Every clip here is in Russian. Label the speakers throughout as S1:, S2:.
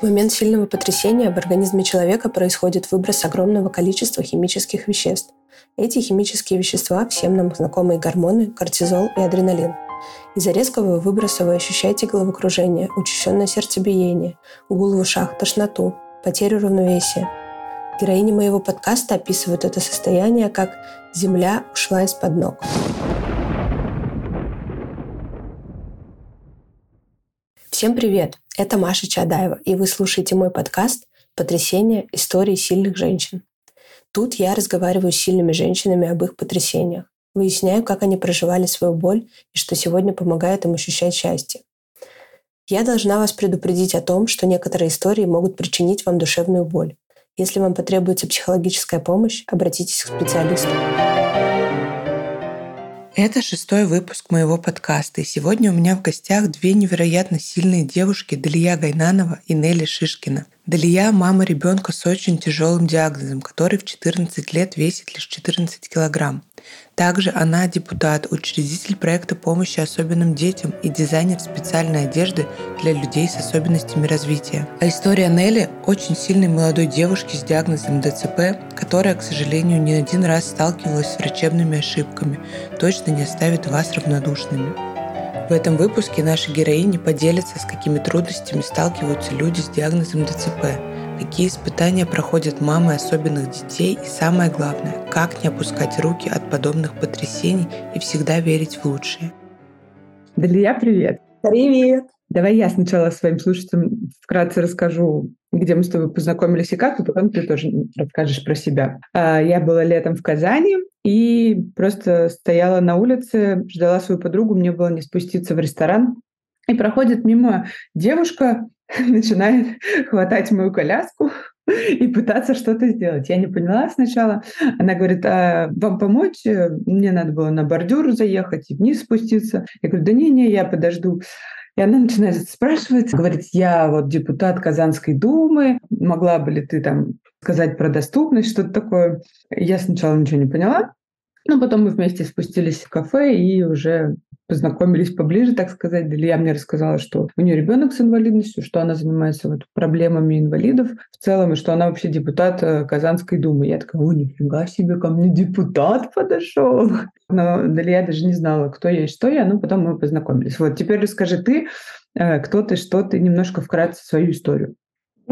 S1: В момент сильного потрясения в организме человека происходит выброс огромного количества химических веществ. Эти химические вещества – всем нам знакомые гормоны, кортизол и адреналин. Из-за резкого выброса вы ощущаете головокружение, учащенное сердцебиение, гул в ушах, тошноту, потерю равновесия. Героини моего подкаста описывают это состояние как «земля ушла из-под ног». Всем привет! Это Маша Чадаева, и вы слушаете мой подкаст «Потрясения. Истории сильных женщин». Тут я разговариваю с сильными женщинами об их потрясениях, выясняю, как они проживали свою боль и что сегодня помогает им ощущать счастье. Я должна вас предупредить о том, что некоторые истории могут причинить вам душевную боль. Если вам потребуется психологическая помощь, обратитесь к специалисту.
S2: Это шестой выпуск моего подкаста, и сегодня у меня в гостях две невероятно сильные девушки Далия Гайнанова и Нелли Шишкина. Далия – мама ребенка с очень тяжелым диагнозом, который в 14 лет весит лишь 14 килограмм. Также она депутат, учредитель проекта помощи особенным детям и дизайнер специальной одежды для людей с особенностями развития. А история Нелли – очень сильной молодой девушки с диагнозом ДЦП, которая, к сожалению, не один раз сталкивалась с врачебными ошибками, точно не оставит вас равнодушными. В этом выпуске наши героини поделятся, с какими трудностями сталкиваются люди с диагнозом ДЦП, какие испытания проходят мамы особенных детей и самое главное, как не опускать руки от подобных потрясений и всегда верить в лучшее. Далия, привет!
S3: Привет!
S2: Давай я сначала своим слушателям вкратце расскажу, где мы с тобой познакомились и как, и потом ты тоже расскажешь про себя. А, я была летом в Казани и просто стояла на улице, ждала свою подругу, мне было не спуститься в ресторан. И проходит мимо девушка, начинает хватать мою коляску и пытаться что-то сделать. Я не поняла сначала. Она говорит, а вам помочь? Мне надо было на бордюр заехать и вниз спуститься. Я говорю, да не-не, я подожду. И она начинает спрашивать, говорит, я вот депутат Казанской думы, могла бы ли ты там сказать про доступность, что-то такое. Я сначала ничего не поняла, но потом мы вместе спустились в кафе и уже познакомились поближе, так сказать. Илья мне рассказала, что у нее ребенок с инвалидностью, что она занимается вот проблемами инвалидов в целом, и что она вообще депутат э, Казанской думы. Я такая, о, нифига себе, ко мне депутат подошел. Но Далия даже не знала, кто я и что я, но потом мы познакомились. Вот теперь расскажи ты, э, кто ты, что ты, немножко вкратце свою историю.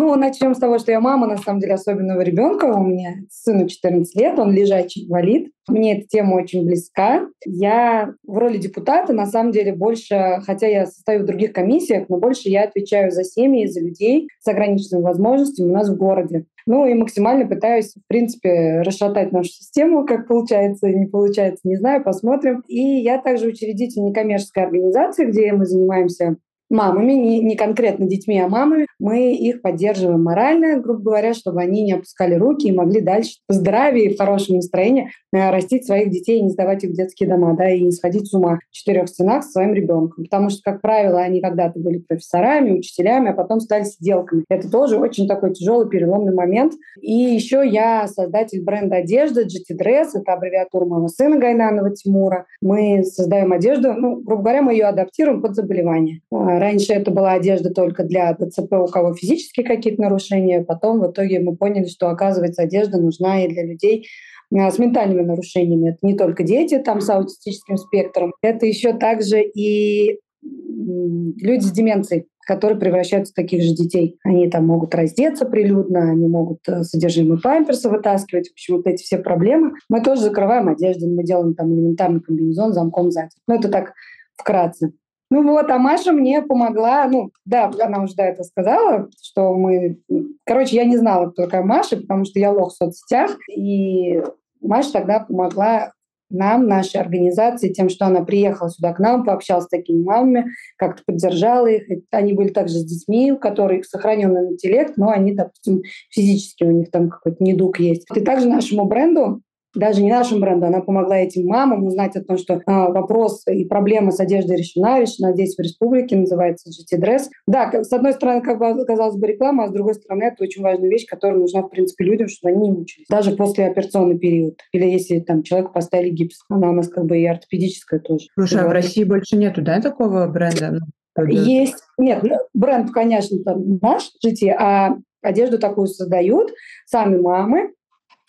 S3: Ну, начнем с того, что я мама, на самом деле, особенного ребенка. У меня сыну 14 лет, он лежачий инвалид. Мне эта тема очень близка. Я в роли депутата, на самом деле, больше, хотя я состою в других комиссиях, но больше я отвечаю за семьи, за людей с ограниченными возможностями у нас в городе. Ну и максимально пытаюсь, в принципе, расшатать нашу систему, как получается не получается, не знаю, посмотрим. И я также учредитель некоммерческой организации, где мы занимаемся мамами, не, не конкретно детьми, а мамами, мы их поддерживаем морально, грубо говоря, чтобы они не опускали руки и могли дальше в здравии и в хорошем настроении э, растить своих детей и не сдавать их в детские дома, да, и не сходить с ума в четырех стенах со своим ребенком. Потому что, как правило, они когда-то были профессорами, учителями, а потом стали сиделками. Это тоже очень такой тяжелый переломный момент. И еще я создатель бренда одежды GT Dress, это аббревиатура моего сына Гайнанова Тимура. Мы создаем одежду, ну, грубо говоря, мы ее адаптируем под заболевание а, Раньше это была одежда только для ДЦП, у кого физические какие-то нарушения. Потом в итоге мы поняли, что, оказывается, одежда нужна и для людей э, с ментальными нарушениями. Это не только дети там с аутистическим спектром, это еще также и люди с деменцией, которые превращаются в таких же детей. Они там могут раздеться прилюдно, они могут э, содержимое памперса вытаскивать. В общем, вот эти все проблемы. Мы тоже закрываем одежду, мы делаем там элементарный комбинезон замком сзади. Ну, это так вкратце. Ну вот, а Маша мне помогла, ну да, она уже до этого сказала, что мы... Короче, я не знала, кто такая Маша, потому что я лох в соцсетях, и Маша тогда помогла нам, нашей организации, тем, что она приехала сюда к нам, пообщалась с такими мамами, как-то поддержала их. Они были также с детьми, у которых сохраненный интеллект, но они, допустим, физически у них там какой-то недуг есть. И также нашему бренду даже не нашим брендом, она помогла этим мамам узнать о том, что а, вопрос и проблема с одеждой решена, решена здесь в республике, называется GT Dress. Да, с одной стороны, как бы казалось бы реклама, а с другой стороны, это очень важная вещь, которая нужна, в принципе, людям, чтобы они не мучились. Даже после операционный период. Или если там человеку поставили гипс. Она у нас как бы и ортопедическая тоже.
S2: Слушай, а в России больше нету, да, такого бренда?
S3: Есть. Нет, ну, бренд, конечно, там наш, GT, а одежду такую создают сами мамы.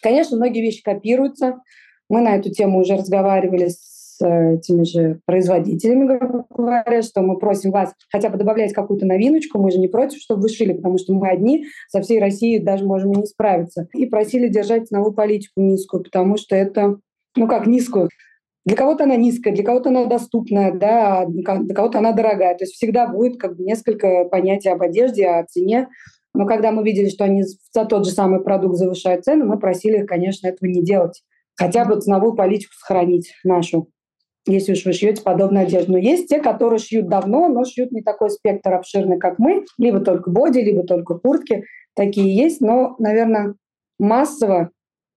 S3: Конечно, многие вещи копируются. Мы на эту тему уже разговаривали с теми же производителями, грубо говоря, что мы просим вас хотя бы добавлять какую-то новиночку, мы же не против, чтобы вы шили, потому что мы одни со всей России даже можем не справиться. И просили держать ценовую политику низкую, потому что это, ну как низкую, для кого-то она низкая, для кого-то она доступная, да, а для кого-то она дорогая. То есть всегда будет как бы несколько понятий об одежде, о цене. Но когда мы видели, что они за тот же самый продукт завышают цену, мы просили, конечно, этого не делать. Хотя бы ценовую политику сохранить нашу, если уж вы шьете подобную одежду. Но есть те, которые шьют давно, но шьют не такой спектр обширный, как мы. Либо только боди, либо только куртки. Такие есть, но, наверное, массово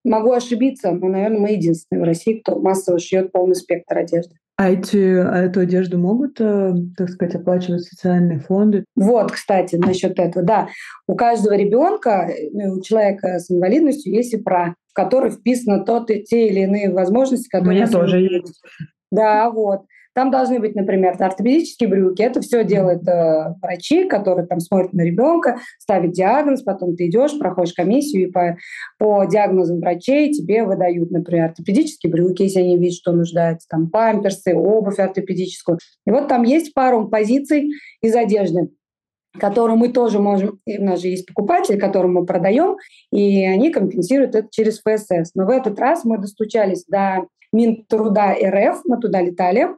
S3: Могу ошибиться, но, наверное, мы единственные в России, кто массово шьет полный спектр одежды.
S2: А, эти, а эту одежду могут, э, так сказать, оплачивать социальные фонды?
S3: Вот, кстати, насчет этого, да. У каждого ребенка, ну, у человека с инвалидностью есть ИПРА, в который вписаны тот, и те или иные возможности, которые...
S2: У меня тоже есть.
S3: Да, вот. Там должны быть, например, ортопедические брюки. Это все делают э, врачи, которые там смотрят на ребенка, ставят диагноз, потом ты идешь, проходишь комиссию, и по, по диагнозам врачей тебе выдают, например, ортопедические брюки, если они видят, что нуждаются, там памперсы, обувь ортопедическую. И вот там есть пару позиций из одежды которую мы тоже можем, у нас же есть покупатели, которым мы продаем, и они компенсируют это через ФСС. Но в этот раз мы достучались до Минтруда РФ, мы туда летали,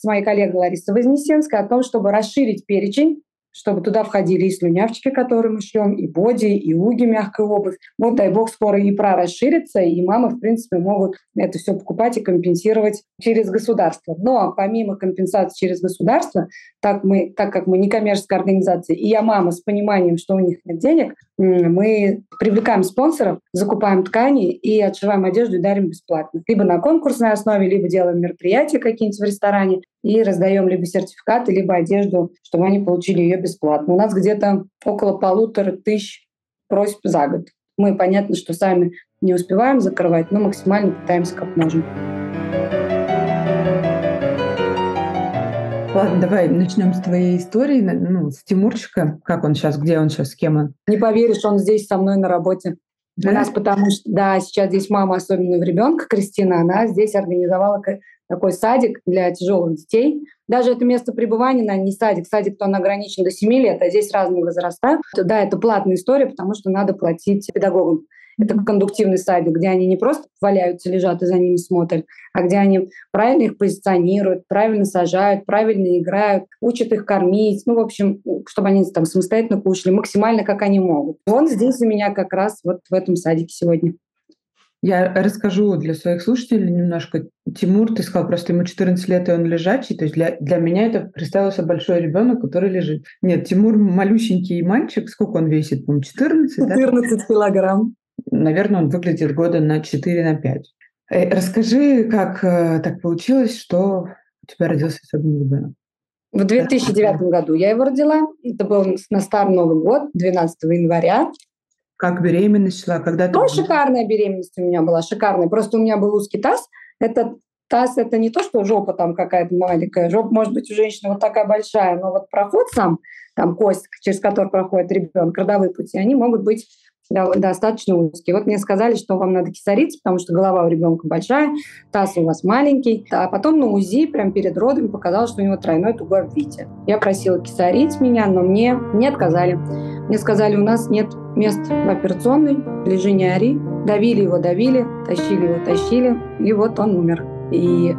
S3: с моей коллегой Ларисой Вознесенской о том, чтобы расширить перечень чтобы туда входили и слюнявчики, которые мы шьем, и боди, и уги, мягкая обувь. Вот, дай бог, скоро и про расширится, и мамы, в принципе, могут это все покупать и компенсировать через государство. Но помимо компенсации через государство, так, мы, так как мы не коммерческая организация, и я мама с пониманием, что у них нет денег, мы привлекаем спонсоров, закупаем ткани и отшиваем одежду и дарим бесплатно. Либо на конкурсной основе, либо делаем мероприятия какие-нибудь в ресторане и раздаем либо сертификаты, либо одежду, чтобы они получили ее бесплатно. У нас где-то около полутора тысяч просьб за год. Мы, понятно, что сами не успеваем закрывать, но максимально пытаемся как можем.
S2: Ладно, давай начнем с твоей истории, ну, с Тимурчика. Как он сейчас, где он сейчас, с кем он?
S3: Не поверишь, он здесь со мной на работе. Да? У нас потому что, да, сейчас здесь мама особенного ребенка, Кристина, она здесь организовала такой садик для тяжелых детей. Даже это место пребывания, наверное, не садик. Садик-то он ограничен до 7 лет, а здесь разные возраста. Да, это платная история, потому что надо платить педагогам. Это кондуктивный садик, где они не просто валяются, лежат и за ними смотрят, а где они правильно их позиционируют, правильно сажают, правильно играют, учат их кормить, ну, в общем, чтобы они там самостоятельно кушали, максимально как они могут. Он здесь у меня как раз вот в этом садике сегодня.
S2: Я расскажу для своих слушателей немножко. Тимур, ты сказал, просто ему 14 лет, и он лежачий. То есть для, для меня это представился большой ребенок, который лежит. Нет, Тимур малюсенький мальчик. Сколько он весит? По-моему, 14?
S3: 14 да? килограмм.
S2: Наверное, он выглядит года на 4 на 5. Э, расскажи, как э, так получилось, что у тебя родился особенный ребенок.
S3: В 2009 году я его родила. Это был на Старый Новый год, 12 января.
S2: Как беременность шла? Когда
S3: ты... Ну, шикарная беременность у меня была, шикарная. Просто у меня был узкий таз. Это таз это не то, что жопа там какая-то маленькая. Жопа может быть у женщины вот такая большая, но вот проход сам, там кость, через который проходит ребенок, родовые пути, они могут быть достаточно узкие. Вот мне сказали, что вам надо кисариться, потому что голова у ребенка большая, таз у вас маленький. А потом на УЗИ, прямо перед родами, показалось, что у него тройной тугой обвитие. Я просила кисарить меня, но мне не отказали. Мне сказали, у нас нет мест в операционной, лежи не ори. Давили его, давили, тащили его, тащили, и вот он умер. И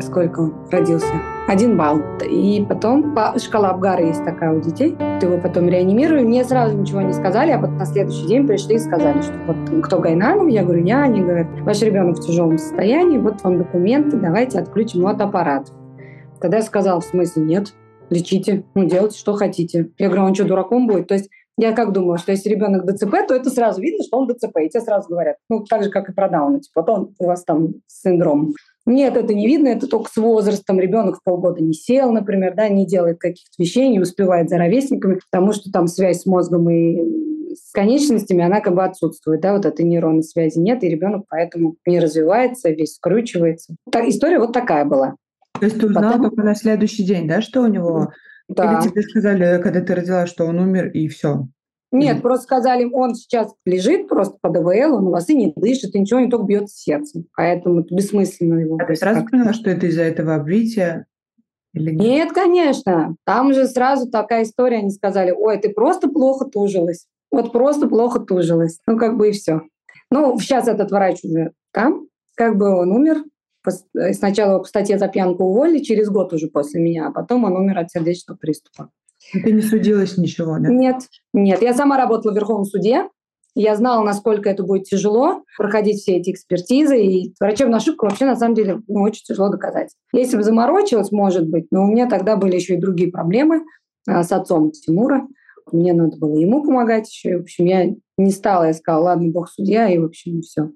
S3: сколько он родился? один балл. И потом шкала Абгара есть такая у детей. Ты его потом реанимируешь. Мне сразу ничего не сказали, а потом на следующий день пришли и сказали, что вот кто Гайнанов, я говорю, я. Они говорят, ваш ребенок в тяжелом состоянии, вот вам документы, давайте отключим его от аппарата. Тогда я сказала, в смысле, нет, лечите, ну, делайте, что хотите. Я говорю, он что, дураком будет? То есть я как думала, что если ребенок ДЦП, то это сразу видно, что он ДЦП. И тебе сразу говорят, ну, так же, как и про Дауна. Типа, вот он у вас там синдром. Нет, это не видно, это только с возрастом. Ребенок в полгода не сел, например, да, не делает каких-то вещей, не успевает за ровесниками, потому что там связь с мозгом и с конечностями, она как бы отсутствует, да, вот этой нейронной связи нет, и ребенок поэтому не развивается, весь скручивается. Так, история вот такая была.
S2: То есть ты узнала Потом... только на следующий день, да, что у него
S3: Да.
S2: Или тебе сказали, когда ты родила, что он умер, и все?
S3: Нет,
S2: Мгм.
S3: просто сказали, он сейчас лежит просто под АВЛ, он у вас и не дышит, и ничего, не только бьет сердцем. Поэтому это бессмысленно его.
S2: А ты сразу поняла, что это из-за этого обвития? Или нет?
S3: Нет, конечно. Там же сразу такая история, они сказали, ой, ты просто плохо тужилась. Вот просто плохо тужилась. Ну, как бы и все. Ну, сейчас этот врач уже там, как бы он умер. Э, Сначала статье за пьянку уволили, через год уже после меня, а потом он умер от сердечного приступа.
S2: Ты не судилась ничего, да?
S3: Нет, нет. Я сама работала в Верховном суде. Я знала, насколько это будет тяжело проходить все эти экспертизы. И врачебную ошибку вообще, на самом деле, ну, очень тяжело доказать. Если бы заморочилась, может быть, но у меня тогда были еще и другие проблемы а, с отцом Тимура. Мне надо было ему помогать еще. И, в общем, я не стала. Я сказала, ладно, бог судья, и, в общем, все.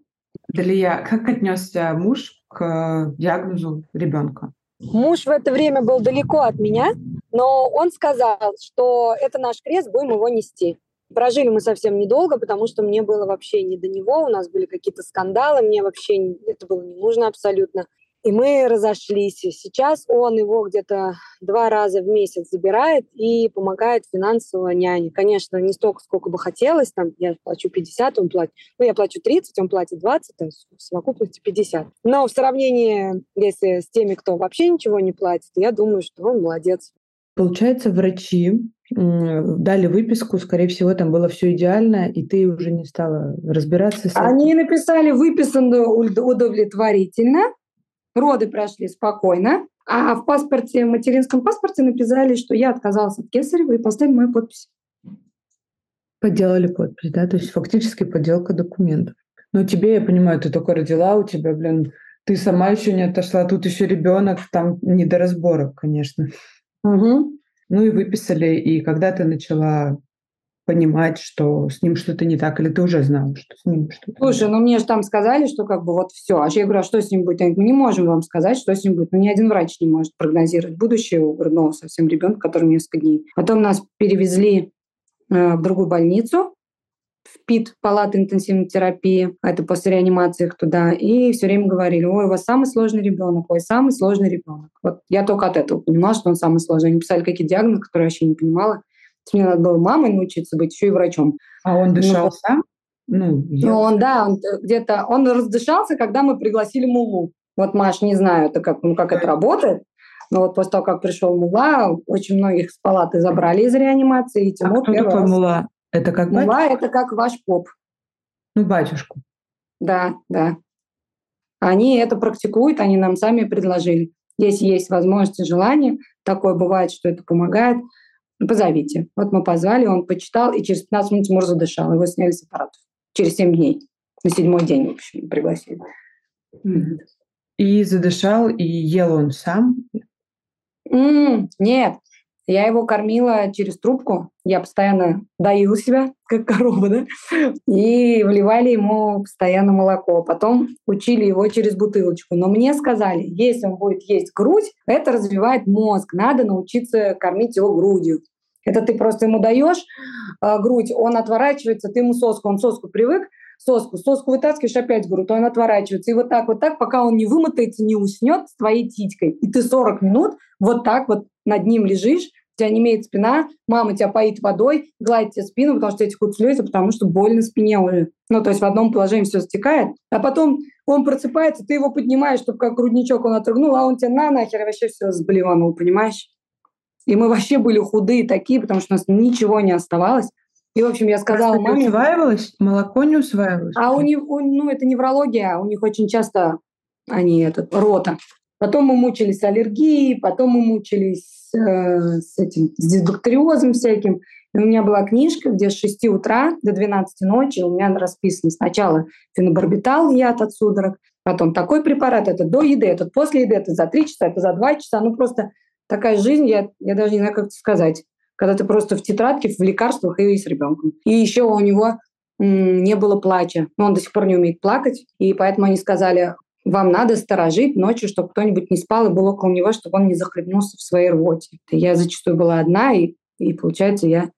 S2: Далия, как отнесся муж к э, диагнозу ребенка?
S4: Муж в это время был далеко от меня, но он сказал, что это наш крест, будем его нести. Прожили мы совсем недолго, потому что мне было вообще не до него, у нас были какие-то скандалы, мне вообще это было не нужно абсолютно. И мы разошлись. Сейчас он его где-то два раза в месяц забирает и помогает финансово няне. Конечно, не столько, сколько бы хотелось. Там я плачу 50, он платит. Ну, я плачу 30, он платит 20, то есть в совокупности 50. Но в сравнении, если с теми, кто вообще ничего не платит, я думаю, что он молодец.
S2: Получается, врачи дали выписку, скорее всего, там было все идеально, и ты уже не стала разбираться с этим.
S3: Они написали выписанную уд- удовлетворительно, роды прошли спокойно, а в паспорте, в материнском паспорте написали, что я отказалась от кесарева и поставили мою подпись.
S2: Подделали подпись, да? То есть фактически подделка документов. Но тебе, я понимаю, ты только родила, у тебя, блин, ты сама еще не отошла, тут еще ребенок, там не до разборок, конечно.
S3: Мгм.
S2: Ну и выписали, и когда ты начала понимать, что с ним что-то не так, или ты уже знала, что с ним что-то
S3: Слушай, ну мне же там сказали, что как бы вот все. А я говорю, а что с ним будет? Они говорят, мы не можем вам сказать, что с ним будет. Ну, ни один врач не может прогнозировать будущее у грудного совсем ребенка, который несколько дней. Потом нас перевезли э, в другую больницу, в ПИТ, палату интенсивной терапии, это после реанимации их туда, и все время говорили, ой, у вас самый сложный ребенок, ой, самый сложный ребенок. Вот я только от этого понимала, что он самый сложный. Они писали какие-то диагнозы, которые я вообще не понимала. Мне надо было мамой научиться быть, еще и врачом.
S2: А он дышал
S3: Ну?
S2: Ну, я-
S3: Ну, он, да, он где-то, он раздышался, когда мы пригласили Мулу. Вот, Маш, не знаю, это как, ну, как это работает, но вот после того, как пришел Мула, очень многих с палаты забрали из реанимации, и
S2: А
S3: Тимур
S2: кто
S3: первый
S2: такой
S3: раз.
S2: мула? Это как батюшка?
S3: Мула – это как ваш поп,
S2: Ну, батюшку.
S3: да, да. Они это практикуют, они нам сами предложили. Если есть возможность и желание, такое бывает, что это помогает, позовите. Вот мы позвали, он почитал, и через 15 минут Тимур задышал, его сняли с аппаратов. Через 7 дней. На седьмой день, в общем, пригласили.
S2: И задышал, и ел он сам.
S3: М, Нет, я его кормила через трубку. Я постоянно доила себя, как корова, да? И вливали ему постоянно молоко. Потом учили его через бутылочку. Но мне сказали, если он будет есть грудь, это развивает мозг. Надо научиться кормить его грудью. Это ты просто ему даешь а, грудь, он отворачивается, ты ему соску, он соску привык, соску, соску вытаскиваешь, опять грудь, он отворачивается. И вот так, вот так, пока он не вымотается, не уснет с твоей титькой. И ты 40 минут вот так вот над ним лежишь, у тебя не имеет спина, мама тебя поит водой, гладит тебе спину, потому что тебе текут слезы, потому что больно спине уже. Ну, то есть в одном положении все стекает. А потом он просыпается, ты его поднимаешь, чтобы как грудничок он отрыгнул, а он тебя на нахер вообще все сблеванул, понимаешь? И мы вообще были худые такие, потому что у нас ничего не оставалось. И, в общем, я сказала
S2: Просто
S3: маме...
S2: усваивалось? Молоко не усваивалось?
S3: А у них, у- ну, это неврология, у них очень часто они, этот, рота. Потом мы мучились аллергией, потом мы мучились э, с этим, с дисбактериозом всяким. И у меня была книжка, где с 6 утра до 12 ночи у меня расписано сначала фенобарбитал, яд от судорог, потом такой препарат, это до еды, этот после еды, это за 3 часа, это за 2 часа. Ну, просто такая жизнь, я, я даже не знаю, как это сказать. Когда ты просто в тетрадке, в лекарствах и с ребенком. И еще у него не было плача. Но он до сих пор не умеет плакать. И поэтому они сказали, вам надо сторожить ночью, чтобы кто-нибудь не спал и был около него, чтобы он не захлебнулся в своей рвоте. Я зачастую была одна, и, и получается, я,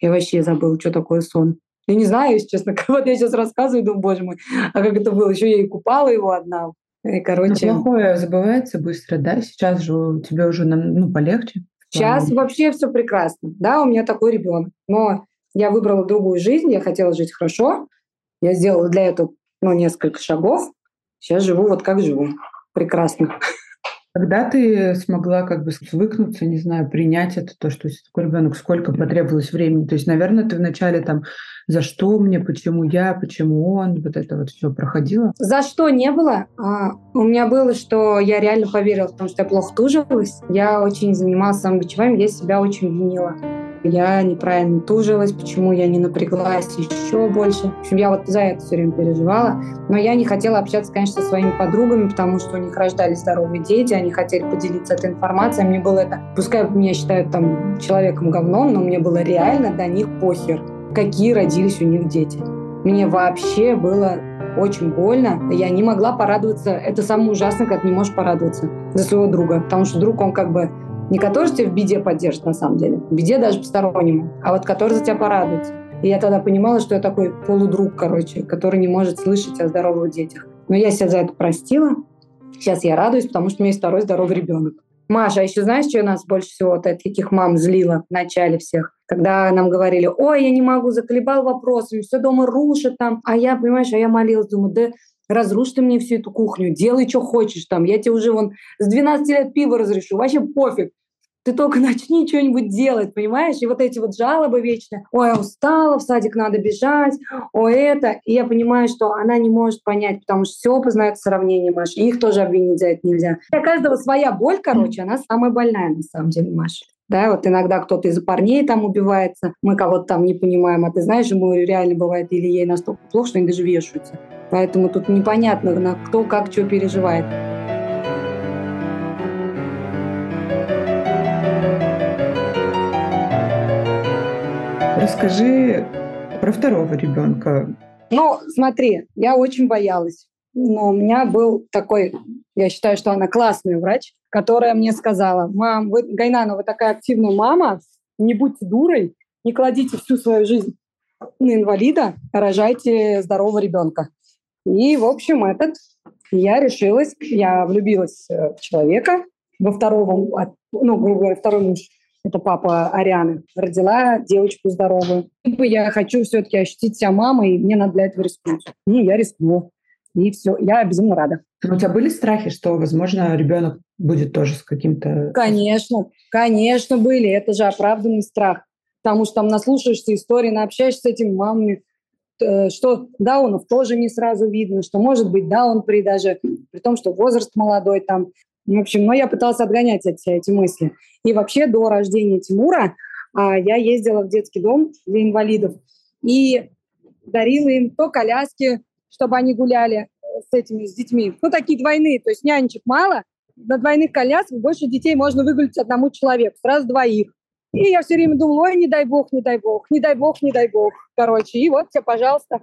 S3: я вообще забыла, что такое сон. Я не знаю, если честно, вот я сейчас рассказываю, думаю, боже мой, а как это было? Еще я и купала его одна. И, короче,
S2: плохое забывается быстро, да? Сейчас же тебе уже ну, полегче.
S3: Сейчас вообще все прекрасно. Да, у меня такой ребенок. Но я выбрала другую жизнь, я хотела жить хорошо. Я сделала для этого ну, несколько шагов. Сейчас живу вот как живу. Прекрасно.
S2: Когда ты смогла как бы свыкнуться, не знаю, принять это, то, что такой ребенок, сколько потребовалось времени? То есть, наверное, ты вначале там, за что мне, почему я, почему он, вот это вот все проходило?
S3: За что не было? А, у меня было, что я реально поверила в том, что я плохо тужилась. Я очень занималась самобичеванием, я себя очень винила я неправильно тужилась, почему я не напряглась еще больше. В общем, я вот за это все время переживала. Но я не хотела общаться, конечно, со своими подругами, потому что у них рождались здоровые дети, они хотели поделиться этой информацией. Мне было это, пускай меня считают там человеком говном, но мне было реально до них похер, какие родились у них дети. Мне вообще было очень больно. Я не могла порадоваться. Это самое ужасное, как не можешь порадоваться за своего друга. Потому что друг, он как бы не который тебя в беде поддержит, на самом деле, в беде даже постороннему, а вот который за тебя порадуется. И я тогда понимала, что я такой полудруг, короче, который не может слышать о здоровых детях. Но я себя за это простила. Сейчас я радуюсь, потому что у меня есть второй здоровый ребенок. Маша, а еще знаешь, что нас больше всего от таких мам злило в начале всех? Когда нам говорили, ой, я не могу, заколебал вопросами, все дома рушит там. А я, понимаешь, а я молилась, думаю, да разрушь ты мне всю эту кухню, делай, что хочешь там. Я тебе уже вон с 12 лет пиво разрешу, вообще пофиг. Ты только начни что-нибудь делать, понимаешь? И вот эти вот жалобы вечные. Ой, я устала, в садик надо бежать, о это. И я понимаю, что она не может понять, потому что все познает в сравнении, Маша. Их тоже обвинить за это нельзя. Для каждого своя боль, короче, она самая больная на самом деле, Маша. Да, вот иногда кто-то из-за парней там убивается, мы кого-то там не понимаем, а ты знаешь, ему реально бывает или ей настолько плохо, что они даже вешаются. Поэтому тут непонятно, кто как что переживает.
S2: Расскажи про второго ребенка.
S3: Ну, смотри, я очень боялась. Но у меня был такой, я считаю, что она классный врач, которая мне сказала, мам, вы, Гайнана, вы такая активная мама, не будьте дурой, не кладите всю свою жизнь на инвалида, рожайте здорового ребенка. И, в общем, этот я решилась, я влюбилась э, в человека, во второго, ну, грубо говоря, второй муж, это папа Арианы, родила девочку здоровую. Либо я хочу все-таки ощутить себя мамой, и мне надо для этого рискнуть. Ну, я рискну. И все, я безумно рада.
S2: Но у тебя были страхи, что, возможно, ребенок будет тоже с каким-то...
S3: Конечно, конечно были. Это же оправданный страх. Потому что там наслушаешься истории, наобщаешься с этими мамами, э, что даунов тоже не сразу видно, что может быть даун при даже, при том, что возраст молодой там. В общем, но я пыталась отгонять эти, эти мысли. И вообще до рождения Тимура а, я ездила в детский дом для инвалидов и дарила им то коляски, чтобы они гуляли э, с этими, с детьми. Ну, такие двойные, то есть нянечек мало, на двойных колясках больше детей можно выгулить одному человеку, сразу двоих. И я все время думала, ой, не дай бог, не дай бог, не дай бог, не дай бог. Короче, и вот тебе, пожалуйста.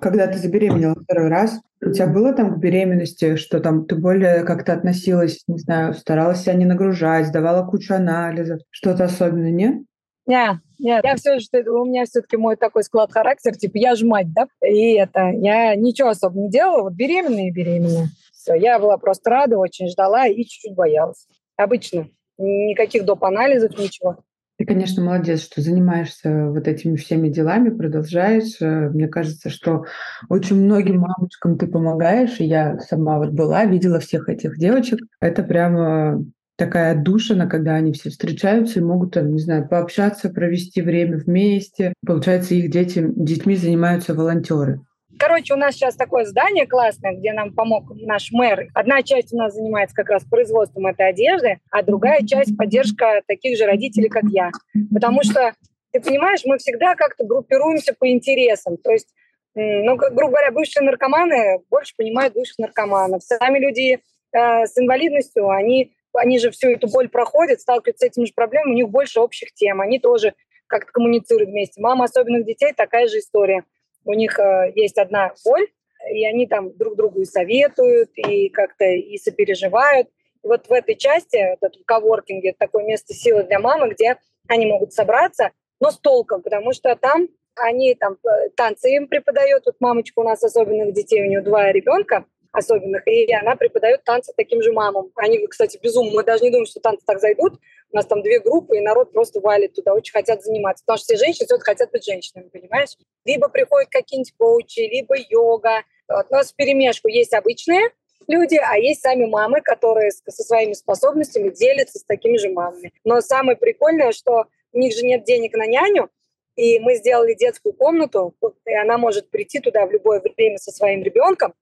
S2: Когда ты забеременела второй раз, у тебя было там к беременности, что там ты более как-то относилась, не знаю, старалась себя не нагружать, давала кучу анализов, что-то особенное, нет?
S3: Нет, нет, я все же, у меня все-таки мой такой склад характера, типа я ж мать, да, и это, я ничего особо не делала, вот беременная и беременная. Все, я была просто рада, очень ждала и чуть-чуть боялась. Обычно. Никаких доп. анализов, ничего.
S2: Ты, конечно, молодец, что занимаешься вот этими всеми делами, продолжаешь. Э, мне кажется, что очень многим мамочкам ты помогаешь, и я сама вот была, видела всех этих девочек. Это прямо такая отдушина, когда они все встречаются и могут, не знаю, пообщаться, провести время вместе. Получается, их дети, детьми занимаются волонтеры.
S3: Короче, у нас сейчас такое здание классное, где нам помог наш мэр. Одна часть у нас занимается как раз производством этой одежды, а другая часть — поддержка таких же родителей, как я. Потому что, ты понимаешь, мы всегда как-то группируемся по интересам. То есть, ну, грубо говоря, бывшие наркоманы больше понимают бывших наркоманов. Сами люди э, с инвалидностью, они, они же всю эту боль проходят, сталкиваются с этими же проблемами, у них больше общих тем, они тоже как-то коммуницируют вместе. Мама особенных детей — такая же история у них э, есть одна боль, и они там друг другу и советуют, и как-то и сопереживают. И вот в этой части, вот в коворкинге, это такое место силы для мамы, где они могут собраться, но с толком, потому что там они там э, танцы им преподают. Вот мамочка у нас особенных детей, у нее два ребенка особенных, и она преподает танцы таким же мамам. Они, кстати, безумно, мы даже не думаем, что танцы так зайдут, У нас там две группы, и народ просто валит туда, очень хотят заниматься. Потому что все женщины все хотят быть женщинами, понимаешь? Либо приходят какие-нибудь коучи, либо йога. Вот. У нас в перемешку есть обычные люди, а есть сами мамы, которые со своими способностями делятся с такими же мамами. Но самое прикольное, что у них же нет денег на няню, и мы сделали детскую комнату, и она может прийти туда в любое время со своим ребенком,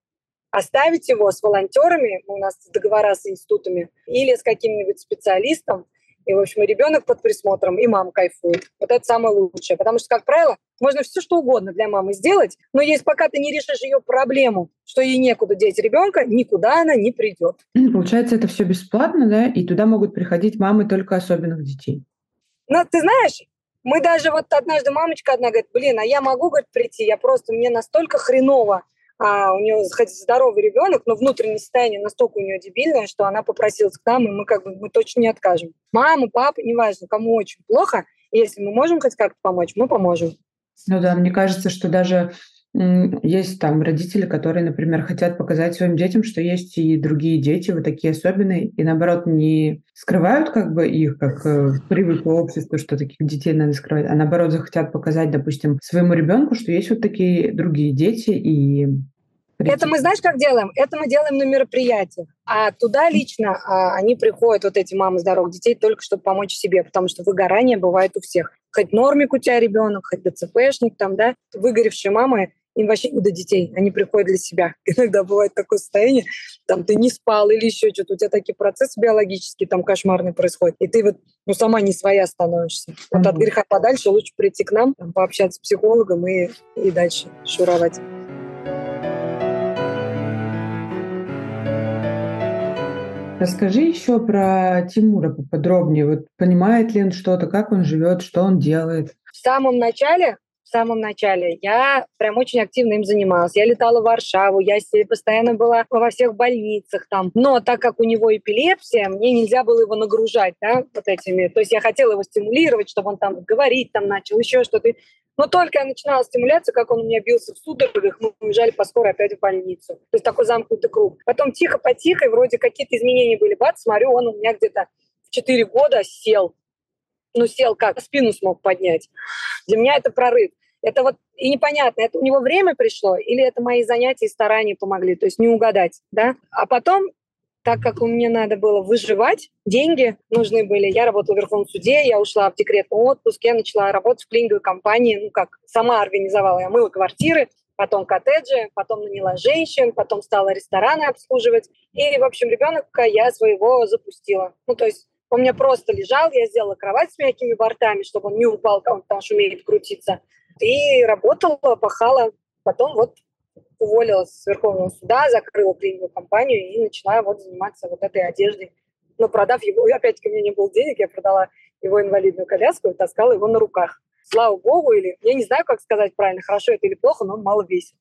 S3: оставить его с волонтерами, у нас договора с институтами, или с каким-нибудь специалистом, и, в общем, и ребенок под присмотром, и мама кайфует. Вот это самое лучшее. Потому что, как правило, можно все что угодно для мамы сделать, но если пока ты не решишь ее проблему, что ей некуда деть ребенка, никуда она не придет.
S2: Получается, это все бесплатно, да? И туда могут приходить мамы только особенных детей.
S3: Ну, ты знаешь, мы даже вот однажды мамочка одна говорит, блин, а я могу, говорит, прийти, я просто, мне настолько хреново, а у нее хоть здоровый ребенок, но внутреннее состояние настолько у нее дебильное, что она попросилась к нам, и мы как бы мы точно не откажем. Мама, папа, неважно, кому очень плохо, если мы можем хоть как-то помочь, мы поможем.
S2: Ну да, мне кажется, что даже есть там родители, которые, например, хотят показать своим детям, что есть и другие дети, вот такие особенные, и наоборот не скрывают как бы их, как э, привыкло общество, что таких детей надо скрывать, а наоборот захотят показать, допустим, своему ребенку, что есть вот такие другие дети, и
S3: это мы, знаешь, как делаем? Это мы делаем на мероприятиях. А туда лично а, они приходят, вот эти мамы здоровых детей, только чтобы помочь себе, потому что выгорание бывает у всех. Хоть нормик у тебя ребенок, хоть ДЦПшник там, да, выгоревшие мамы, им вообще не до детей, они приходят для себя. Иногда бывает такое состояние, там ты не спал или еще что-то, у тебя такие процессы биологические там кошмарные происходят, и ты вот ну, сама не своя становишься. Вот от греха подальше лучше прийти к нам, там, пообщаться с психологом и, и дальше шуровать.
S2: Расскажи еще про Тимура поподробнее. Вот понимает ли он что-то, как он живет, что он делает?
S3: В самом начале самом начале. Я прям очень активно им занималась. Я летала в Варшаву, я постоянно была во всех больницах там. Но так как у него эпилепсия, мне нельзя было его нагружать, да, вот этими. То есть я хотела его стимулировать, чтобы он там говорить там начал, еще что-то. Но только я начинала стимуляцию, как он у меня бился в судорогах, мы уезжали по скорой опять в больницу. То есть такой замкнутый круг. Потом тихо-потихо, вроде какие-то изменения были, бац, смотрю, он у меня где-то в 4 года сел. Ну, сел как? Спину смог поднять. Для меня это прорыв. Это вот и непонятно, это у него время пришло или это мои занятия и старания помогли, то есть не угадать, да. А потом, так как меня надо было выживать, деньги нужны были, я работала в Верховном суде, я ушла в декретный отпуск, я начала работать в клининговой компании, ну как, сама организовала, я мыла квартиры, потом коттеджи, потом наняла женщин, потом стала рестораны обслуживать. И, в общем, ребенка я своего запустила. Ну, то есть он у меня просто лежал, я сделала кровать с мягкими бортами, чтобы он не упал, он там умеет крутиться. И работала, пахала. Потом вот уволилась с Верховного суда, закрыла клининговую компанию и начала вот заниматься вот этой одеждой. Но продав его, опять-таки у меня не было денег, я продала его инвалидную коляску и таскала его на руках. Слава богу, или я не знаю, как сказать правильно, хорошо это или плохо, но он мало весит.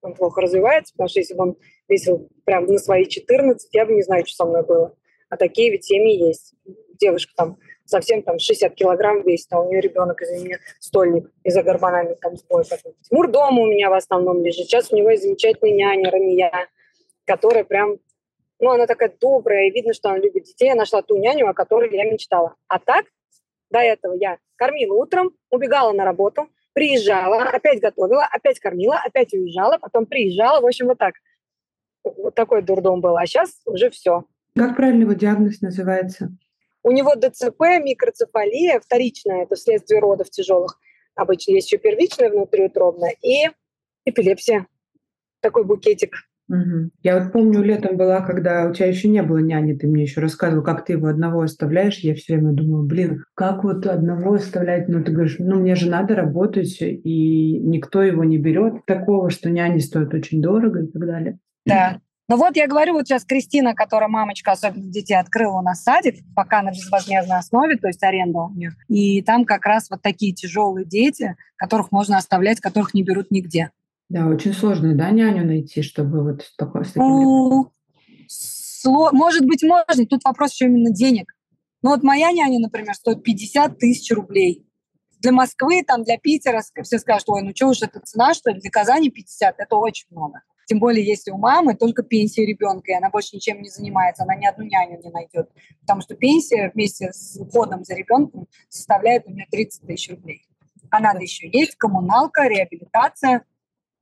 S3: Он плохо развивается, потому что если бы он весил прям на свои 14, я бы не знаю, что со мной было. А такие ведь семьи есть. Девушка там совсем там 60 килограмм весит, а у нее ребенок, извини, стольник из-за гормональных там сбоев. Тимур дома у меня в основном лежит. Сейчас у него есть замечательная няня Рамия, которая прям, ну, она такая добрая, и видно, что она любит детей. Я нашла ту няню, о которой я мечтала. А так, до этого я кормила утром, убегала на работу, приезжала, опять готовила, опять кормила, опять уезжала, потом приезжала. В общем, вот так. Вот такой дурдом был. А сейчас уже все.
S2: Как правильно его диагноз называется?
S3: У него ДЦП, микроцефалия, вторичная, это вследствие родов тяжелых. Обычно есть еще первичная внутриутробная и эпилепсия. Такой букетик.
S2: Угу. Я вот помню, летом была, когда у тебя еще не было няни, ты мне еще рассказывал, как ты его одного оставляешь. Я все время думаю, блин, как вот одного оставлять? Ну, ты говоришь, ну, мне же надо работать, и никто его не берет. Такого, что няни стоят очень дорого и так далее.
S3: Да, ну вот я говорю, вот сейчас Кристина, которая мамочка особенно детей, открыла у нас садик, пока на безвозмездной основе, то есть аренда у нее. И там как раз вот такие тяжелые дети, которых можно оставлять, которых не берут нигде.
S2: Да, очень сложно, да, няню найти, чтобы вот такое... Ну.
S3: Может быть, можно. Тут вопрос еще именно денег. Ну вот моя няня, например, стоит 50 тысяч рублей. Для Москвы, там, для Питера все скажут, ой, ну что уж это цена, что ли? Для Казани 50, это очень много. Тем более, если у мамы только пенсия ребенка, и она больше ничем не занимается, она ни одну няню не найдет. Потому что пенсия вместе с уходом за ребенком составляет у меня 30 тысяч рублей. А надо еще есть коммуналка, реабилитация.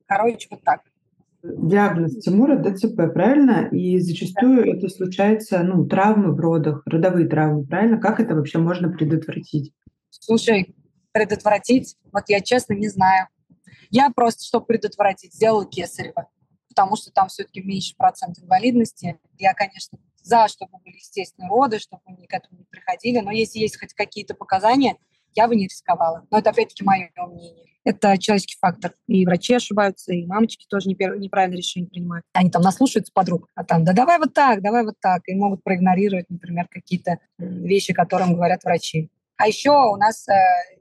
S3: Короче, вот так.
S2: Диагноз Тимура ДЦП, правильно? И зачастую да. это случается, ну, травмы в родах, родовые травмы, правильно? Как это вообще можно предотвратить?
S3: Слушай, предотвратить, вот я честно не знаю. Я просто, чтобы предотвратить, сделала кесарево, потому что там все-таки меньше процент инвалидности. Я, конечно, за, чтобы были естественные роды, чтобы они к этому не приходили, но если есть хоть какие-то показания, я бы не рисковала. Но это опять-таки мое мнение. Это человеческий фактор. И врачи ошибаются, и мамочки тоже неправильное решение принимают. Они там наслушаются подруг, а там, да давай вот так, давай вот так. И могут проигнорировать, например, какие-то вещи, которым говорят врачи. А еще у нас э,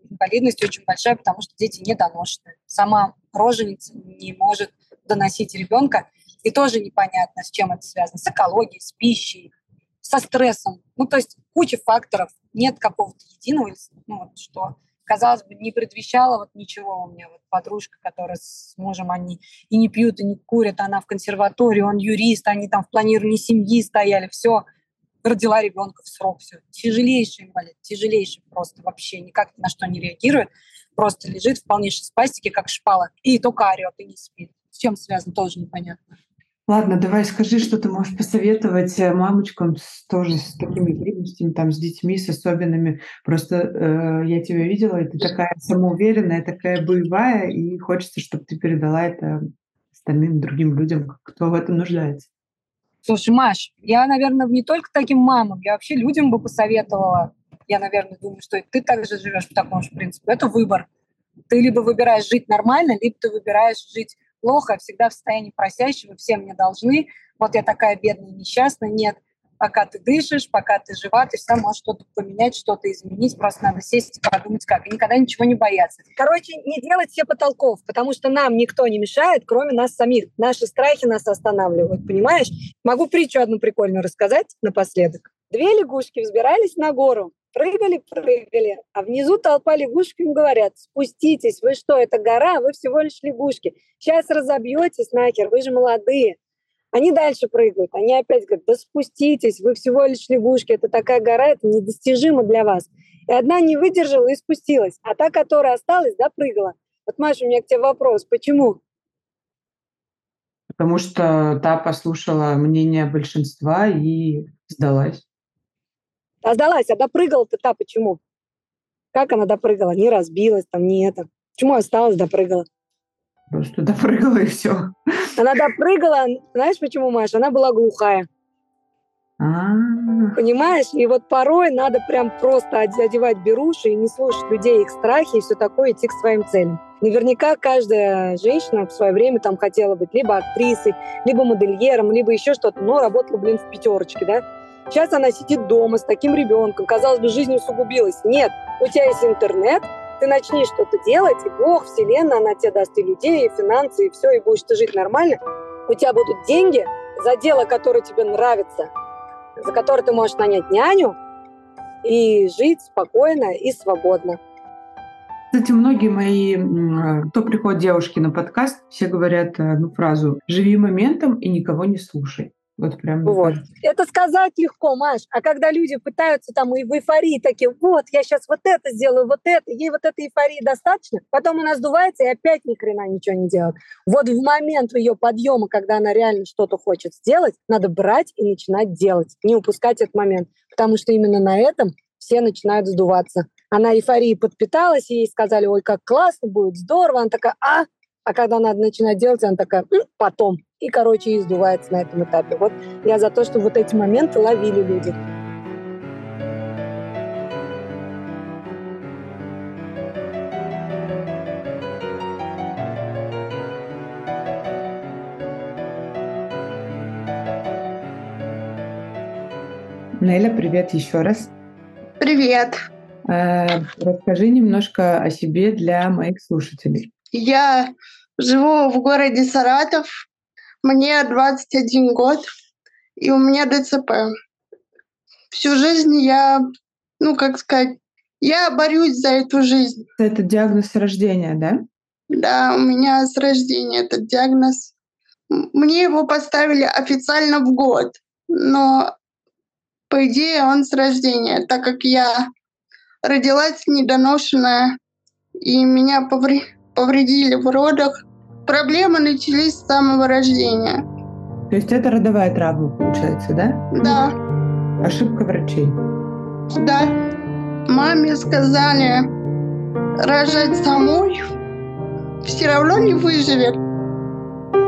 S3: инвалидность очень большая, потому что дети недоношены. Сама роженица не может доносить ребенка. И тоже непонятно, с чем это связано. С экологией, с пищей, со стрессом. Ну, то есть куча факторов. Нет какого-то единого, ну, вот, что, казалось бы, не предвещало вот ничего. У меня вот подружка, которая с мужем, они и не пьют, и не курят, она в консерватории, он юрист, они там в планировании семьи стояли, все – родила ребенка в срок, все. Тяжелейший инвалид, тяжелейший просто вообще, никак ни на что не реагирует, просто лежит в полнейшей спастике, как шпала, и только орет, и не спит. С чем связано, тоже непонятно.
S2: Ладно, давай скажи, что ты можешь посоветовать э, мамочкам с, тоже с такими трудностями, там, с детьми, с особенными. Просто э, я тебя видела, и ты такая самоуверенная, такая боевая, и хочется, чтобы ты передала это остальным другим людям, кто в этом нуждается.
S3: Слушай, Маш, я, наверное, не только таким мамам, я вообще людям бы посоветовала. Я, наверное, думаю, что и ты также живешь по такому же принципу. Это выбор. Ты либо выбираешь жить нормально, либо ты выбираешь жить плохо, всегда в состоянии просящего, все мне должны. Вот я такая бедная, несчастная. Нет, пока ты дышишь, пока ты жива, ты всегда можешь что-то поменять, что-то изменить. Просто надо сесть и подумать, как. И никогда ничего не бояться. Короче, не делать все потолков, потому что нам никто не мешает, кроме нас самих. Наши страхи нас останавливают, понимаешь? Могу притчу одну прикольную рассказать напоследок. Две лягушки взбирались на гору, прыгали, прыгали, а внизу толпа лягушек им говорят, спуститесь, вы что, это гора, вы всего лишь лягушки. Сейчас разобьетесь нахер, вы же молодые. Они дальше прыгают, они опять говорят, да спуститесь, вы всего лишь лягушки, это такая гора, это недостижимо для вас. И одна не выдержала и спустилась, а та, которая осталась, да, прыгала. Вот, Маша, у меня к тебе вопрос, почему?
S2: Потому что та послушала мнение большинства и сдалась.
S3: А сдалась, а допрыгала-то та почему? Как она допрыгала? Не разбилась там, не это. Почему осталась, допрыгала?
S2: Просто допрыгала и все.
S3: Она допрыгала, знаешь почему, Маша? Она была глухая.
S2: А-а-а.
S3: Понимаешь? И вот порой надо прям просто одевать беруши и не слушать людей, их страхи и все такое, идти к своим целям. Наверняка каждая женщина в свое время там хотела быть либо актрисой, либо модельером, либо еще что-то, но работала, блин, в пятерочке, да? Сейчас она сидит дома с таким ребенком, казалось бы, жизнь усугубилась. Нет, у тебя есть интернет, ты начни что-то делать, и Бог, Вселенная, она тебе даст и людей, и финансы, и все, и будешь ты жить нормально. У тебя будут деньги за дело, которое тебе нравится, за которое ты можешь нанять няню и жить спокойно и свободно.
S2: Кстати, многие мои, кто приходят девушки на подкаст, все говорят одну фразу «живи моментом и никого не слушай». Вот прям.
S3: Вот. Это сказать легко, Маш. А когда люди пытаются там и в эйфории такие, вот, я сейчас вот это сделаю, вот это, ей вот этой эйфории достаточно, потом она сдувается и опять ни хрена ничего не делает. Вот в момент ее подъема, когда она реально что-то хочет сделать, надо брать и начинать делать, не упускать этот момент, потому что именно на этом все начинают сдуваться. Она эйфории подпиталась, ей сказали, ой, как классно будет, здорово. Она такая, а, а когда надо начинать делать, она такая, потом. И, короче, издувается на этом этапе. Вот я за то, чтобы вот эти моменты ловили люди.
S2: Неля, привет еще раз.
S5: Привет.
S2: Э, расскажи немножко о себе для моих слушателей.
S5: Я живу в городе Саратов, мне 21 год, и у меня ДЦП. Всю жизнь я, ну, как сказать, я борюсь за эту жизнь.
S2: Это диагноз рождения, да?
S5: Да, у меня с рождения этот диагноз. мне его поставили официально в год, но по идее он с рождения, так как я родилась недоношенная, и меня повредили в родах. Проблемы начались с самого рождения.
S2: То есть это родовая травма, получается, да?
S5: Да.
S2: Ошибка врачей.
S5: Да. Маме сказали рожать самой все равно не выживет.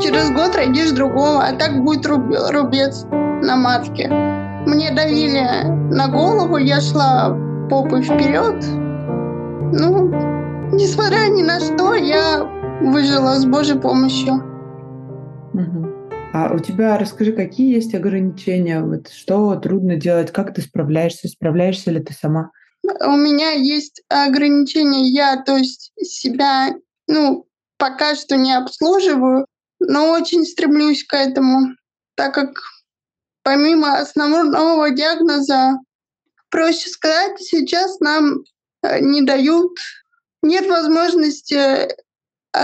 S5: Через год родишь другого, а так будет рубец на матке. Мне давили на голову, я шла попой вперед. Ну, несмотря ни на что, я выжила с Божьей помощью.
S2: Угу. А у тебя, расскажи, какие есть ограничения? Вот что трудно делать? Как ты справляешься? Справляешься ли ты сама?
S5: У меня есть ограничения. Я, то есть, себя, ну, пока что не обслуживаю, но очень стремлюсь к этому, так как помимо основного диагноза, проще сказать, сейчас нам э, не дают, нет возможности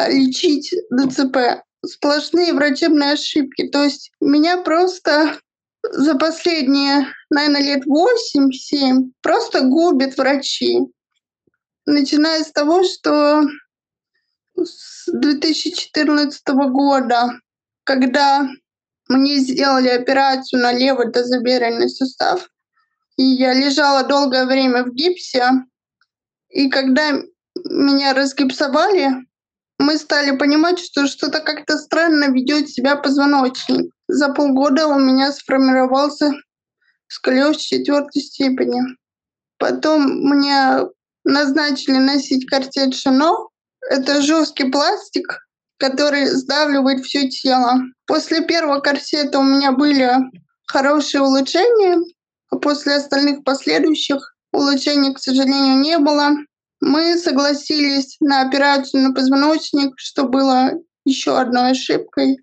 S5: лечить ДЦП. Сплошные врачебные ошибки. То есть меня просто за последние, наверное, лет 8-7 просто губят врачи. Начиная с того, что с 2014 года, когда мне сделали операцию на левый тазобедренный сустав, и я лежала долгое время в гипсе. И когда меня разгипсовали, мы стали понимать, что что-то как-то странно ведет себя позвоночник. За полгода у меня сформировался сколиоз четвертой степени. Потом мне назначили носить корсет Шино, это жесткий пластик, который сдавливает все тело. После первого корсета у меня были хорошие улучшения, а после остальных последующих улучшений, к сожалению, не было. Мы согласились на операцию на позвоночник, что было еще одной ошибкой.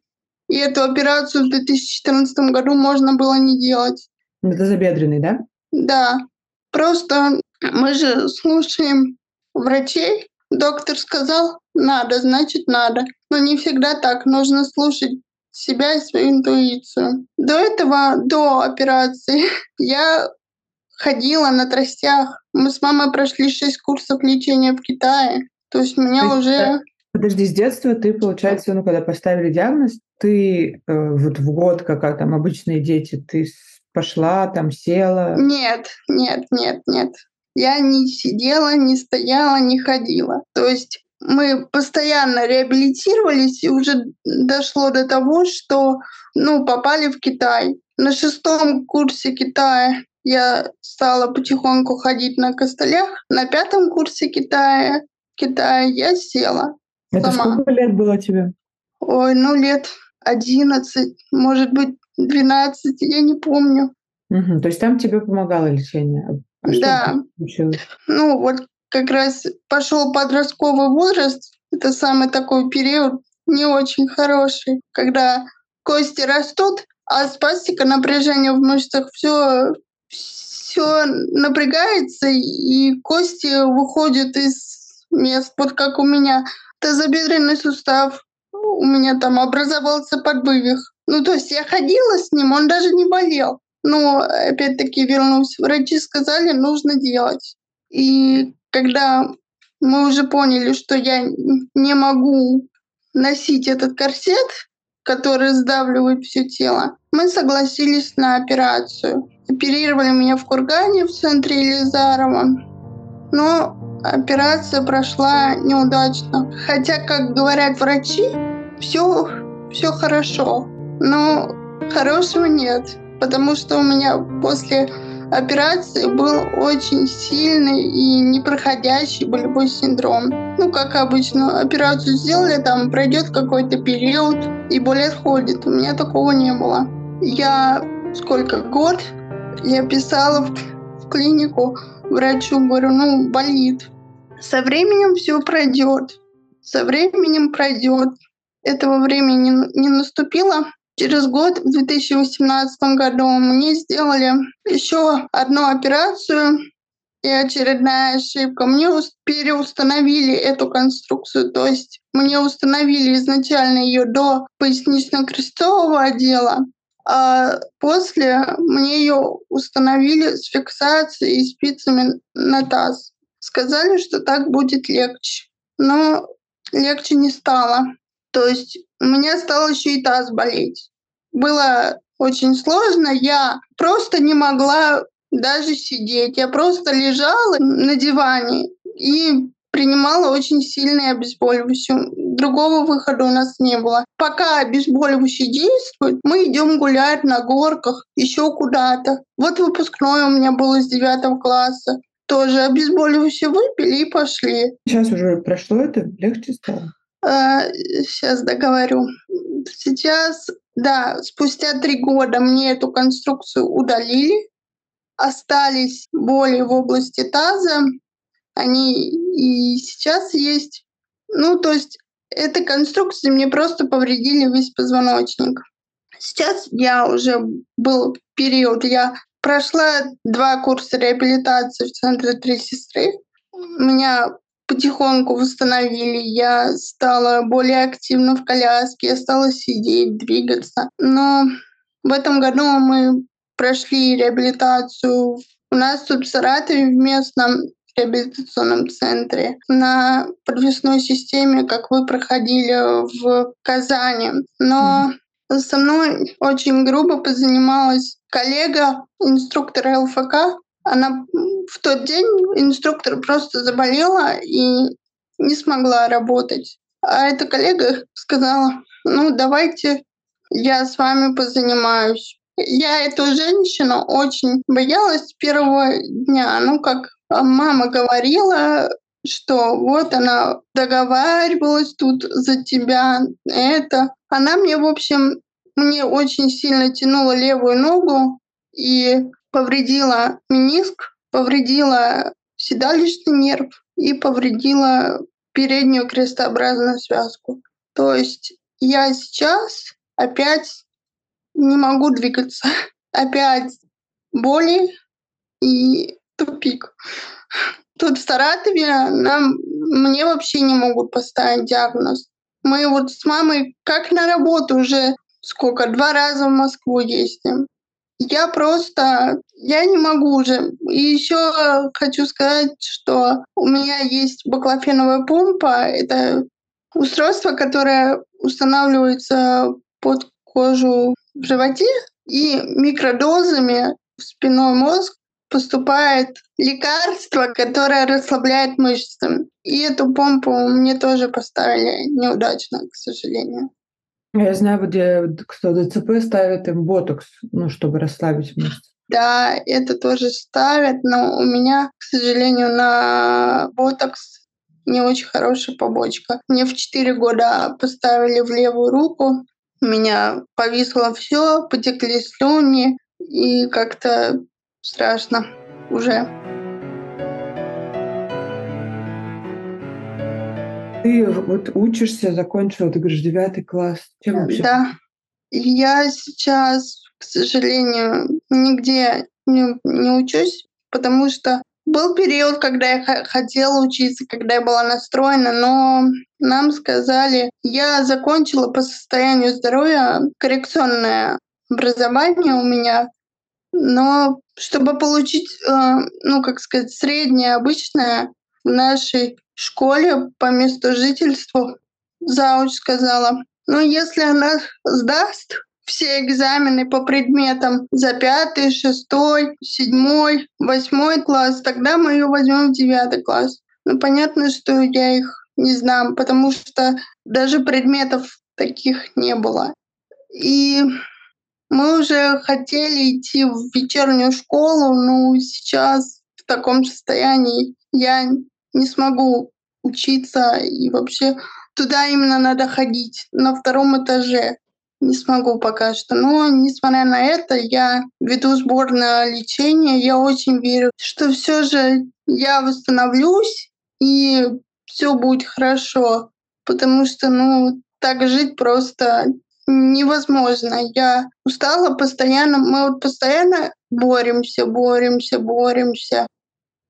S5: И эту операцию в 2014 году можно было не делать.
S2: Это забедренный, да?
S5: Да. Просто мы же слушаем врачей, Доктор сказал, надо, значит надо. Но не всегда так. Нужно слушать себя и свою интуицию. До этого, до операции, я ходила на тростях. Мы с мамой прошли шесть курсов лечения в Китае. То есть меня
S2: То
S5: уже...
S2: Э, подожди, с детства ты, получается, ну, когда поставили диагноз, ты э, вот в год, как там обычные дети, ты пошла, там села?
S5: Нет, нет, нет, нет. Я не сидела, не стояла, не ходила. То есть мы постоянно реабилитировались и уже дошло до того, что ну, попали в Китай. На шестом курсе Китая я стала потихоньку ходить на костылях. На пятом курсе Китая, Китая я села.
S2: Это
S5: сама.
S2: сколько лет было тебе?
S5: Ой, ну лет одиннадцать, может быть, двенадцать, я не помню.
S2: Угу, то есть там тебе помогало лечение?
S5: А да. Ну, вот как раз пошел подростковый возраст. Это самый такой период не очень хороший, когда кости растут, а спастика напряжение в мышцах все все напрягается, и кости выходят из мест. Вот как у меня тазобедренный сустав, у меня там образовался подбывих. Ну, то есть я ходила с ним, он даже не болел. Но, опять-таки, вернусь, врачи сказали, нужно делать. И когда мы уже поняли, что я не могу носить этот корсет, который сдавливает все тело, мы согласились на операцию. Оперировали меня в Кургане, в центре Елизарова. Но операция прошла неудачно. Хотя, как говорят врачи, все, все хорошо. Но хорошего нет потому что у меня после операции был очень сильный и непроходящий болевой синдром. Ну, как обычно, операцию сделали, там пройдет какой-то период, и боль отходит. У меня такого не было. Я сколько, год, я писала в, в клинику врачу, говорю, ну, болит. Со временем все пройдет. Со временем пройдет. Этого времени не, не наступило. Через год, в 2018 году, мне сделали еще одну операцию. и очередная ошибка. Мне переустановили эту конструкцию, то есть мне установили изначально ее до пояснично-крестового отдела, а после мне ее установили с фиксацией и спицами на таз. Сказали, что так будет легче. Но легче не стало. То есть у меня стал еще и таз болеть. Было очень сложно. Я просто не могла даже сидеть. Я просто лежала на диване и принимала очень сильное обезболивающее. Другого выхода у нас не было. Пока обезболивающее действует, мы идем гулять на горках, еще куда-то. Вот выпускной у меня был из девятого класса. Тоже обезболивающее выпили и пошли.
S2: Сейчас уже прошло это, легче стало?
S5: Сейчас договорю. Сейчас, да, спустя три года мне эту конструкцию удалили. Остались боли в области таза. Они и сейчас есть. Ну, то есть этой конструкции мне просто повредили весь позвоночник. Сейчас я уже был период, я прошла два курса реабилитации в центре «Три сестры». Меня потихоньку восстановили, я стала более активна в коляске, я стала сидеть, двигаться. Но в этом году мы прошли реабилитацию у нас тут в Саратове в местном реабилитационном центре на подвесной системе, как вы проходили в Казани. Но со мной очень грубо позанималась коллега, инструктор ЛФК. Она в тот день, инструктор просто заболела и не смогла работать. А эта коллега сказала, ну давайте я с вами позанимаюсь. Я эту женщину очень боялась с первого дня. Ну, как мама говорила, что вот она договаривалась тут за тебя, это. Она мне, в общем, мне очень сильно тянула левую ногу и повредила мениск, повредила седалищный нерв и повредила переднюю крестообразную связку. То есть я сейчас опять не могу двигаться. Опять боли и тупик. Тут в Саратове нам, мне вообще не могут поставить диагноз. Мы вот с мамой как на работу уже сколько, два раза в Москву ездим. Я просто, я не могу уже. И еще хочу сказать, что у меня есть баклофеновая помпа. Это устройство, которое устанавливается под кожу в животе, и микродозами в спинной мозг поступает лекарство, которое расслабляет мышцы. И эту помпу мне тоже поставили неудачно, к сожалению.
S2: Я знаю, где кто ДЦП ставит им ботокс, ну, чтобы расслабить мышцы.
S5: Да, это тоже ставят, но у меня, к сожалению, на ботокс не очень хорошая побочка. Мне в 4 года поставили в левую руку, у меня повисло все, потекли слюни, и как-то страшно уже.
S2: Ты вот учишься, закончила, ты говоришь, девятый класс.
S5: Чем вообще? Да. Я сейчас, к сожалению, нигде не, не учусь, потому что был период, когда я хотела учиться, когда я была настроена, но нам сказали, я закончила по состоянию здоровья коррекционное образование у меня, но чтобы получить, э, ну, как сказать, среднее обычное в нашей школе по месту жительства, зауч сказала, ну, если она сдаст все экзамены по предметам за пятый, шестой, седьмой, восьмой класс, тогда мы ее возьмем в девятый класс. Ну, понятно, что я их не знаю, потому что даже предметов таких не было. И мы уже хотели идти в вечернюю школу, но сейчас в таком состоянии я не смогу учиться и вообще туда именно надо ходить на втором этаже не смогу пока что. Но, несмотря на это, я веду сбор на лечение. Я очень верю, что все же я восстановлюсь и все будет хорошо. Потому что, ну, так жить просто невозможно. Я устала постоянно, мы вот постоянно боремся, боремся, боремся.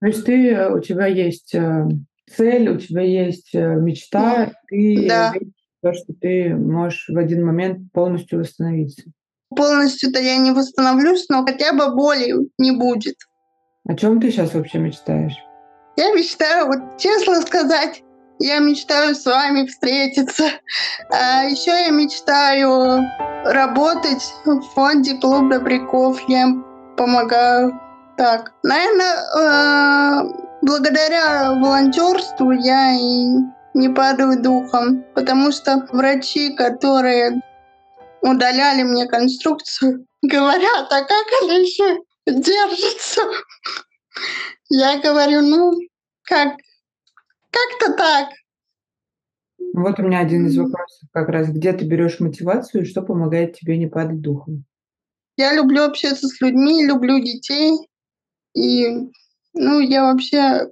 S2: То есть ты, у тебя есть э, цель, у тебя есть э, мечта, ты
S5: Да.
S2: то, что ты можешь в один момент полностью восстановиться.
S5: Полностью-то я не восстановлюсь, но хотя бы боли не будет.
S2: О чем ты сейчас вообще мечтаешь?
S5: Я мечтаю, вот честно сказать, я мечтаю с вами встретиться. А еще я мечтаю работать в фонде Клуб Добряков. Я им помогаю. Так, наверное, благодаря волонтерству я и не падаю духом, потому что врачи, которые удаляли мне конструкцию, говорят, а как она еще держится? Я говорю, ну, как, как-то так.
S2: Вот у меня один из вопросов как раз. Где ты берешь мотивацию и что помогает тебе не падать духом?
S5: Я люблю общаться с людьми, люблю детей. И, ну, я вообще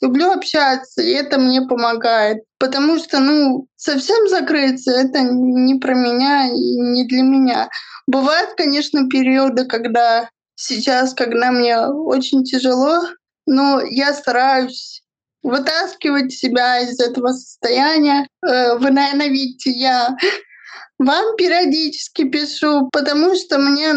S5: люблю общаться, и это мне помогает. Потому что, ну, совсем закрыться — это не про меня и не для меня. Бывают, конечно, периоды, когда сейчас, когда мне очень тяжело, но я стараюсь вытаскивать себя из этого состояния. Э, Вы, наверное, видите, я вам периодически пишу, потому что мне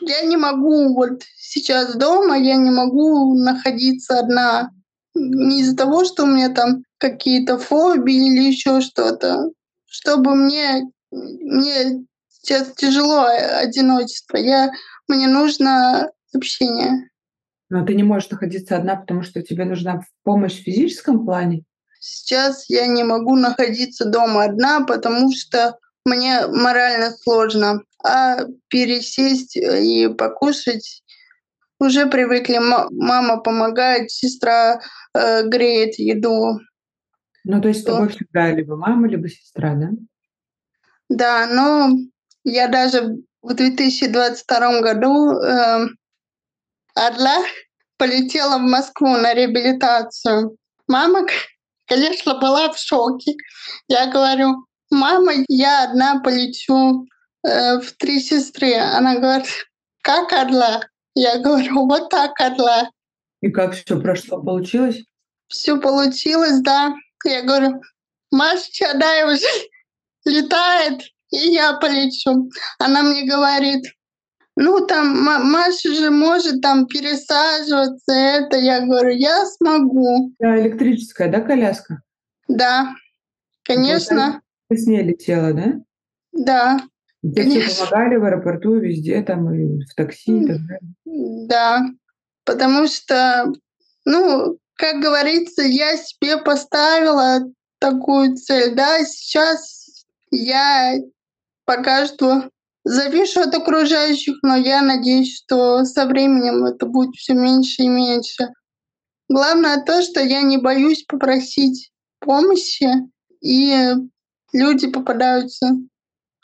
S5: я не могу вот сейчас дома, я не могу находиться одна. Не из-за того, что у меня там какие-то фобии или еще что-то. Чтобы мне, мне сейчас тяжело э, одиночество. Я, мне нужно общение.
S2: Но ты не можешь находиться одна, потому что тебе нужна помощь в физическом плане.
S5: Сейчас я не могу находиться дома одна, потому что мне морально сложно. А пересесть и покушать уже привыкли. Ма- Мама помогает, сестра э, греет еду.
S2: Ну, то есть с тобой всегда либо мама, либо сестра, да?
S5: Да, но я даже в 2022 году э, одна полетела в Москву на реабилитацию. Мама, конечно, была в шоке. Я говорю, мама, я одна полечу э, в три сестры. Она говорит, как одна? Я говорю, вот так одна.
S2: И как все прошло, получилось?
S5: Все получилось, да. Я говорю, Маша Чадаева же летает, и я полечу. Она мне говорит, ну там Ма- Маша же может там пересаживаться, это. Я говорю, я смогу.
S2: Да, электрическая, да, коляска?
S5: Да, конечно,
S2: Ты с ней летела, да?
S5: да,
S2: Тебе все помогали в аэропорту, везде, там, и в такси, и так далее.
S5: да. Потому что, ну, как говорится, я себе поставила такую цель. Да, сейчас я пока что завишу от окружающих, но я надеюсь, что со временем это будет все меньше и меньше. Главное то, что я не боюсь попросить помощи, и люди попадаются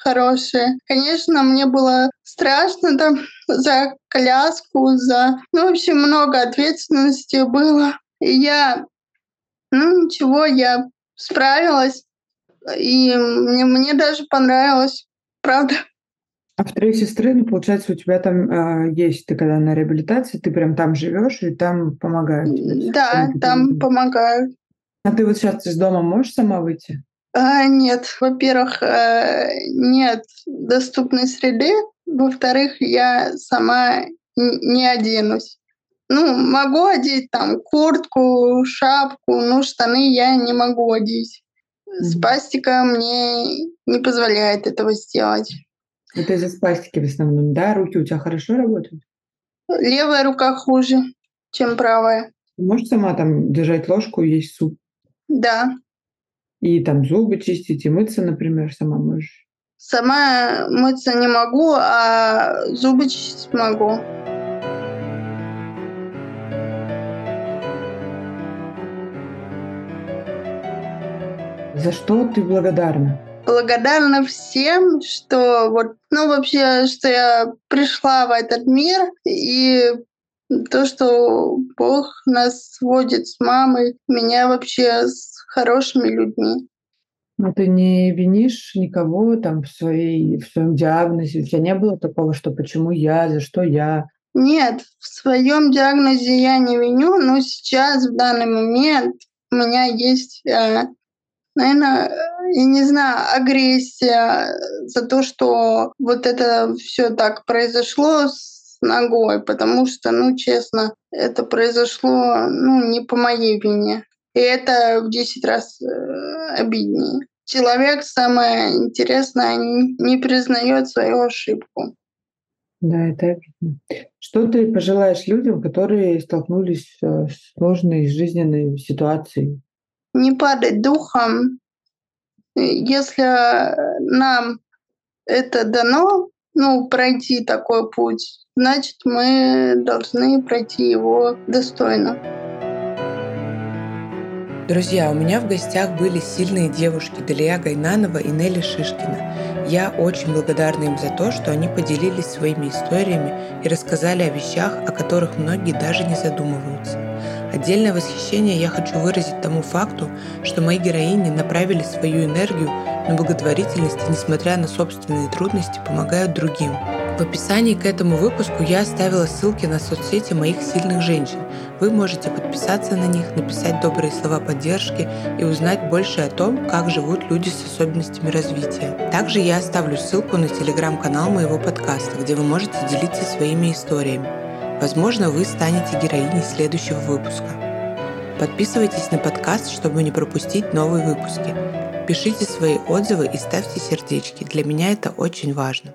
S5: хорошие. Конечно, мне было страшно там за коляску, за... Ну, в общем, много ответственности было. И я, ну, ничего, я справилась, и мне, мне даже понравилось, правда.
S2: А в «Три сестры», ну, получается, у тебя там э, есть, ты когда на реабилитации, ты прям там живешь и там помогают тебе.
S5: Да, там помогают.
S2: А ты вот сейчас из дома можешь сама выйти?
S5: А, нет, во-первых, э, нет доступной среды, во-вторых, я сама не оденусь. Ну, могу одеть там куртку, шапку, но штаны я не могу одеть. Спастика мне не позволяет этого сделать.
S2: Это из-за спастики в основном, да? Руки у тебя хорошо работают?
S5: Левая рука хуже, чем правая.
S2: Можешь сама там держать ложку и есть суп?
S5: Да,
S2: И там зубы чистить, и мыться, например, сама можешь?
S5: сама мыться не могу, а зубы чистить могу.
S2: За что ты благодарна?
S5: благодарна всем, что вот, ну вообще, что я пришла в этот мир и то, что Бог нас сводит с мамой, меня вообще хорошими людьми.
S2: Но ты не винишь никого там в, своей, в своем диагнозе. У тебя не было такого, что почему я, за что я?
S5: Нет, в своем диагнозе я не виню, но сейчас, в данный момент, у меня есть, э, наверное, я не знаю, агрессия за то, что вот это все так произошло с ногой, потому что, ну, честно, это произошло, ну, не по моей вине. И это в 10 раз э, обиднее. Человек, самое интересное, не признает свою ошибку.
S2: Да, это обидно. Что ты пожелаешь людям, которые столкнулись э, с сложной жизненной ситуацией?
S5: Не падать духом. Если нам это дано, ну, пройти такой путь, значит, мы должны пройти его достойно.
S6: Друзья, у меня в гостях были сильные девушки Далия Гайнанова и Нелли Шишкина. Я очень благодарна им за то, что они поделились своими историями и рассказали о вещах, о которых многие даже не задумываются. Отдельное восхищение я хочу выразить тому факту, что мои героини направили свою энергию на благотворительность и, несмотря на собственные трудности, помогают другим – в описании к этому выпуску я оставила ссылки на соцсети моих сильных женщин. Вы можете подписаться на них, написать добрые слова поддержки и узнать больше о том, как живут люди с особенностями развития. Также я оставлю ссылку на телеграм-канал моего подкаста, где вы можете делиться своими историями. Возможно, вы станете героиней следующего выпуска. Подписывайтесь на подкаст, чтобы не пропустить новые выпуски. Пишите свои отзывы и ставьте сердечки. Для меня это очень важно.